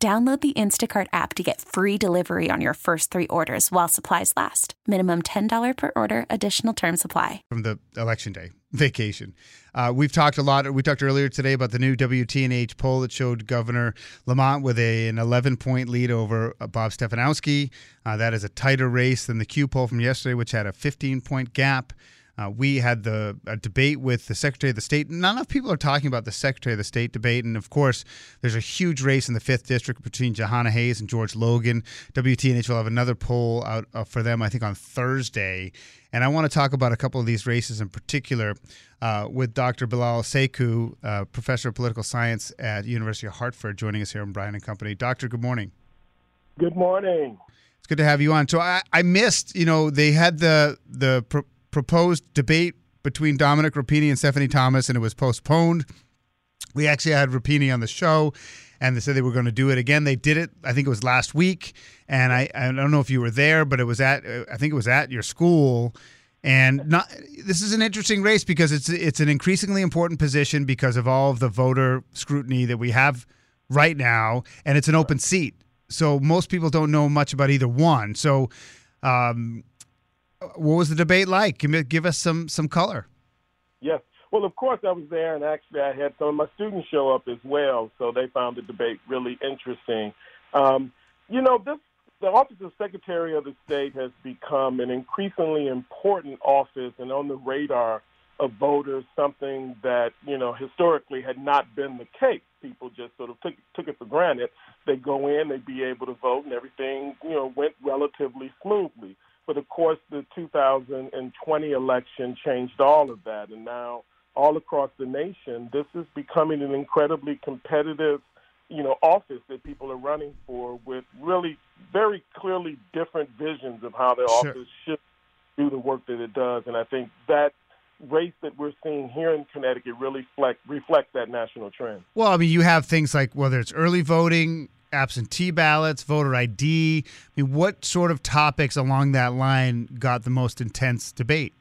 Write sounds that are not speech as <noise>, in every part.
Download the Instacart app to get free delivery on your first three orders while supplies last. Minimum $10 per order, additional term supply. From the election day <laughs> vacation. Uh, we've talked a lot. We talked earlier today about the new WTNH poll that showed Governor Lamont with a, an 11 point lead over uh, Bob Stefanowski. Uh, that is a tighter race than the Q poll from yesterday, which had a 15 point gap. Uh, we had the debate with the Secretary of the State. Not enough people are talking about the Secretary of the State debate. And of course, there's a huge race in the 5th District between Jahana Hayes and George Logan. WTNH will have another poll out uh, for them, I think, on Thursday. And I want to talk about a couple of these races in particular uh, with Dr. Bilal Sekou, uh, professor of political science at University of Hartford, joining us here on Brian and Company. Doctor, good morning. Good morning. It's good to have you on. So I, I missed, you know, they had the the pro- proposed debate between Dominic Rapini and Stephanie Thomas, and it was postponed. We actually had Rapini on the show, and they said they were going to do it again. They did it. I think it was last week, and I, I don't know if you were there, but it was at I think it was at your school. And not this is an interesting race because it's it's an increasingly important position because of all of the voter scrutiny that we have right now, and it's an open seat. So most people don't know much about either one. So um, what was the debate like? Give, give us some some color. Yes. Well, of course, I was there, and actually, I had some of my students show up as well, so they found the debate really interesting. Um, you know, this the office of Secretary of the State has become an increasingly important office and on the radar of voters, something that you know historically had not been the case. People just sort of took took it for granted. They go in, they'd be able to vote, and everything you know went relatively smoothly. But of course, the 2020 election changed all of that. And now, all across the nation, this is becoming an incredibly competitive, you know, office that people are running for with really very clearly different visions of how their sure. office should do the work that it does. And I think that race that we're seeing here in Connecticut really reflect, reflects that national trend. Well, I mean, you have things like whether it's early voting, absentee ballots, voter ID. I mean, what sort of topics along that line got the most intense debate?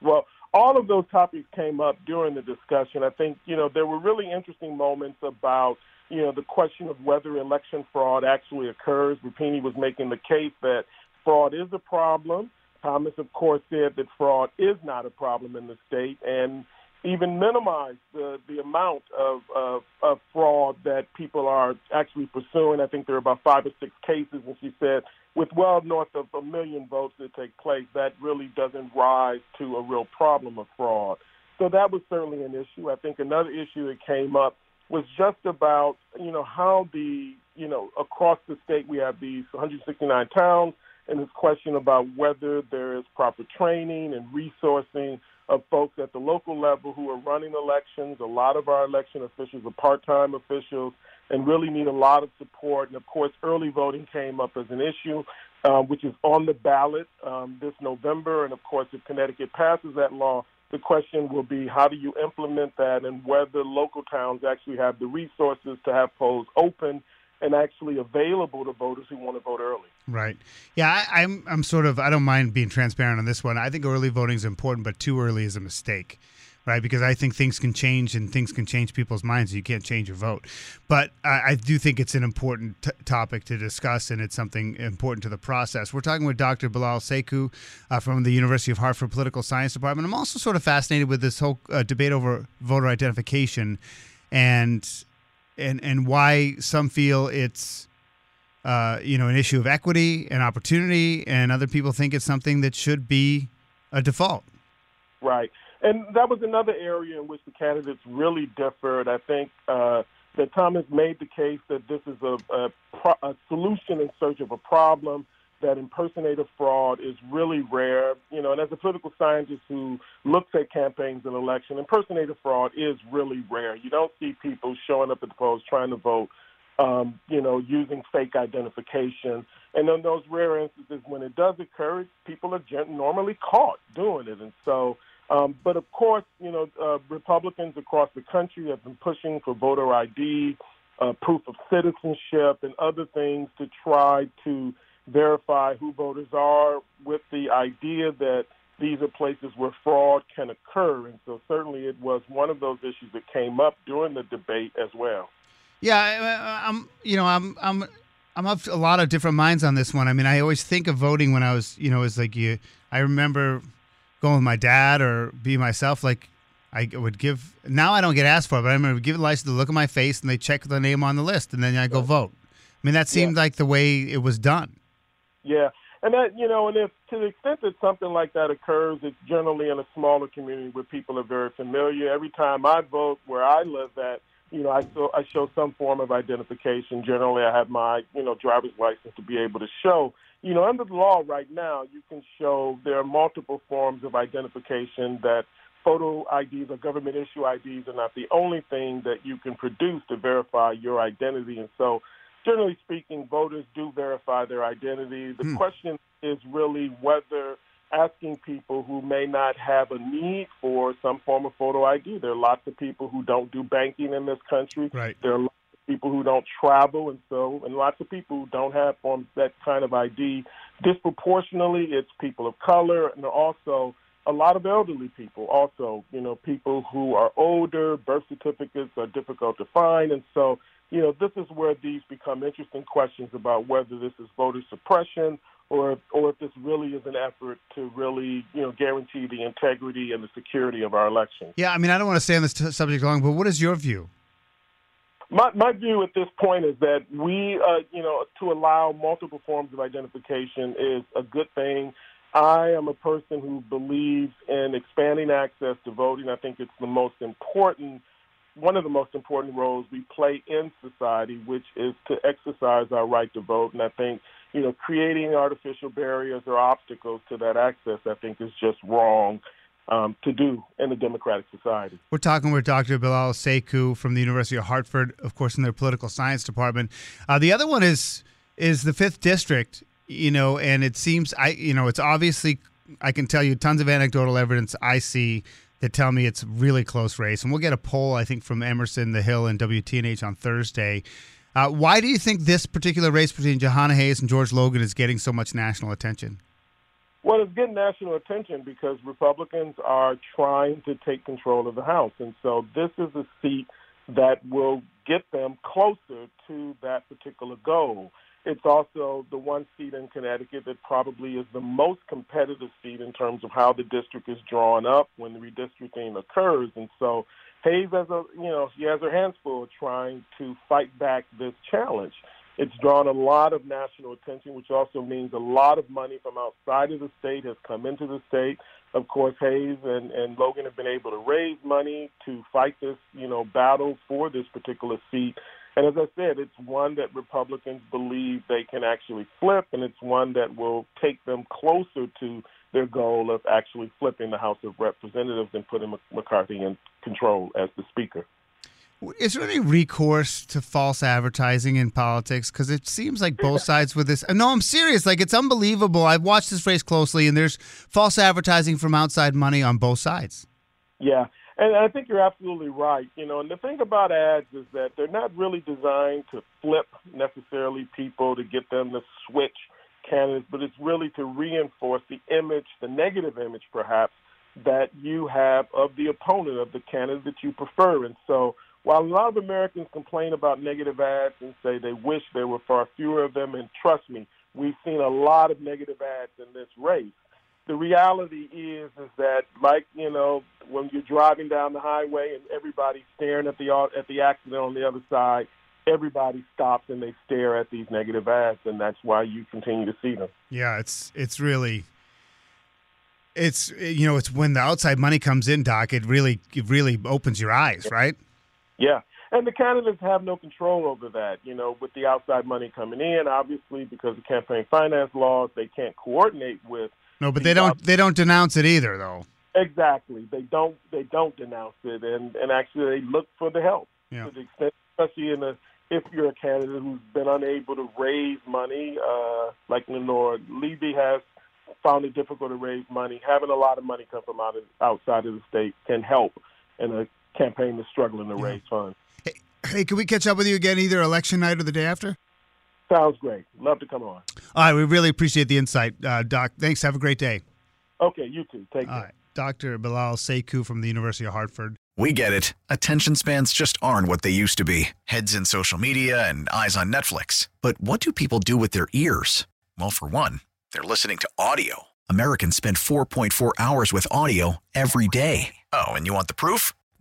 Well, all of those topics came up during the discussion. I think, you know, there were really interesting moments about, you know, the question of whether election fraud actually occurs. Rapini was making the case that fraud is a problem. Thomas, of course, said that fraud is not a problem in the state. And even minimize the, the amount of, of, of fraud that people are actually pursuing. I think there are about five or six cases, and she said with well north of a million votes that take place, that really doesn't rise to a real problem of fraud. So that was certainly an issue. I think another issue that came up was just about, you know, how the, you know, across the state we have these 169 towns, and this question about whether there is proper training and resourcing of folks at the local level who are running elections. A lot of our election officials are part-time officials and really need a lot of support. And of course, early voting came up as an issue, um, which is on the ballot um, this November. And of course, if Connecticut passes that law, the question will be how do you implement that and whether local towns actually have the resources to have polls open and actually available to voters who want to vote early. Right. Yeah, I, am I'm, I'm sort of I don't mind being transparent on this one. I think early voting is important, but too early is a mistake. Right, because I think things can change and things can change people's minds. You can't change your vote, but I, I do think it's an important t- topic to discuss, and it's something important to the process. We're talking with Dr. Bilal Sekou uh, from the University of Hartford Political Science Department. I'm also sort of fascinated with this whole uh, debate over voter identification, and and and why some feel it's uh, you know an issue of equity and opportunity, and other people think it's something that should be a default. Right, and that was another area in which the candidates really differed. I think uh, that Thomas made the case that this is a, a, pro- a solution in search of a problem that impersonator fraud is really rare. You know, and as a political scientist who looks at campaigns and election, impersonator fraud is really rare. You don't see people showing up at the polls trying to vote um, you know, using fake identification. And in those rare instances when it does occur, people are normally caught doing it. And so, um, but of course, you know, uh, Republicans across the country have been pushing for voter ID, uh, proof of citizenship, and other things to try to verify who voters are with the idea that these are places where fraud can occur. And so certainly it was one of those issues that came up during the debate as well. Yeah, I'm. You know, I'm. I'm. I'm of a lot of different minds on this one. I mean, I always think of voting when I was, you know, as like you. I remember going with my dad or be myself. Like I would give. Now I don't get asked for it, but I remember the license to look at my face and they check the name on the list, and then I go vote. I mean, that seemed yeah. like the way it was done. Yeah, and that you know, and if to the extent that something like that occurs, it's generally in a smaller community where people are very familiar. Every time I vote where I live at you know, I show, I show some form of identification. Generally, I have my, you know, driver's license to be able to show. You know, under the law right now, you can show there are multiple forms of identification that photo IDs or government issue IDs are not the only thing that you can produce to verify your identity. And so, generally speaking, voters do verify their identity. The hmm. question is really whether asking people who may not have a need for some form of photo ID. There are lots of people who don't do banking in this country. Right. There are lots of people who don't travel, and so and lots of people who don't have forms that kind of ID. Disproportionately, it's people of color, and also a lot of elderly people. Also, you know, people who are older. Birth certificates are difficult to find, and so you know, this is where these become interesting questions about whether this is voter suppression or or if this really is an effort to really you know guarantee the integrity and the security of our elections. Yeah, I mean, I don't want to stay on this t- subject long, but what is your view? My my view at this point is that we uh, you know to allow multiple forms of identification is a good thing. I am a person who believes in expanding access to voting. I think it's the most important one of the most important roles we play in society, which is to exercise our right to vote. And I think you know, creating artificial barriers or obstacles to that access, I think, is just wrong um, to do in a democratic society. We're talking with Dr. Bilal Sekou from the University of Hartford, of course, in their political science department. Uh, the other one is is the fifth district, you know, and it seems I, you know, it's obviously I can tell you tons of anecdotal evidence I see that tell me it's really close race, and we'll get a poll I think from Emerson, The Hill, and WTNH on Thursday. Uh, why do you think this particular race between Jahana Hayes and George Logan is getting so much national attention? Well, it's getting national attention because Republicans are trying to take control of the House. And so this is a seat that will get them closer to that particular goal. It's also the one seat in Connecticut that probably is the most competitive seat in terms of how the district is drawn up when the redistricting occurs. And so Hayes has a you know she has her hands full trying to fight back this challenge. It's drawn a lot of national attention, which also means a lot of money from outside of the state has come into the state. Of course, Hayes and, and Logan have been able to raise money to fight this, you know, battle for this particular seat. And as I said, it's one that Republicans believe they can actually flip, and it's one that will take them closer to their goal of actually flipping the House of Representatives and putting McCarthy in control as the Speaker. Is there any recourse to false advertising in politics? Because it seems like both <laughs> sides with this. No, I'm serious. Like it's unbelievable. I've watched this race closely, and there's false advertising from outside money on both sides. Yeah, and I think you're absolutely right. You know, and the thing about ads is that they're not really designed to flip necessarily people to get them to switch candidates, but it's really to reinforce the image, the negative image perhaps, that you have of the opponent, of the candidate that you prefer. And so while a lot of Americans complain about negative ads and say they wish there were far fewer of them, and trust me, we've seen a lot of negative ads in this race. The reality is, is that like you know, when you're driving down the highway and everybody's staring at the at the accident on the other side, everybody stops and they stare at these negative ads, and that's why you continue to see them. Yeah, it's it's really it's you know it's when the outside money comes in, Doc. It really it really opens your eyes, right? Yeah, and the candidates have no control over that. You know, with the outside money coming in, obviously because of campaign finance laws, they can't coordinate with. No, but they don't. They don't denounce it either, though. Exactly, they don't. They don't denounce it, and and actually they look for the help yeah. to the extent, especially in the if you're a candidate who's been unable to raise money, uh, like Leora Levy has found it difficult to raise money, having a lot of money come from out of, outside of the state can help in a campaign that's struggling to raise funds. Hey, hey, can we catch up with you again either election night or the day after? Sounds great. Love to come on. All right, we really appreciate the insight, uh, Doc. Thanks. Have a great day. Okay, you too. Take care. All right. Dr. Bilal Sekou from the University of Hartford. We get it. Attention spans just aren't what they used to be heads in social media and eyes on Netflix. But what do people do with their ears? Well, for one, they're listening to audio. Americans spend 4.4 hours with audio every day. Oh, and you want the proof?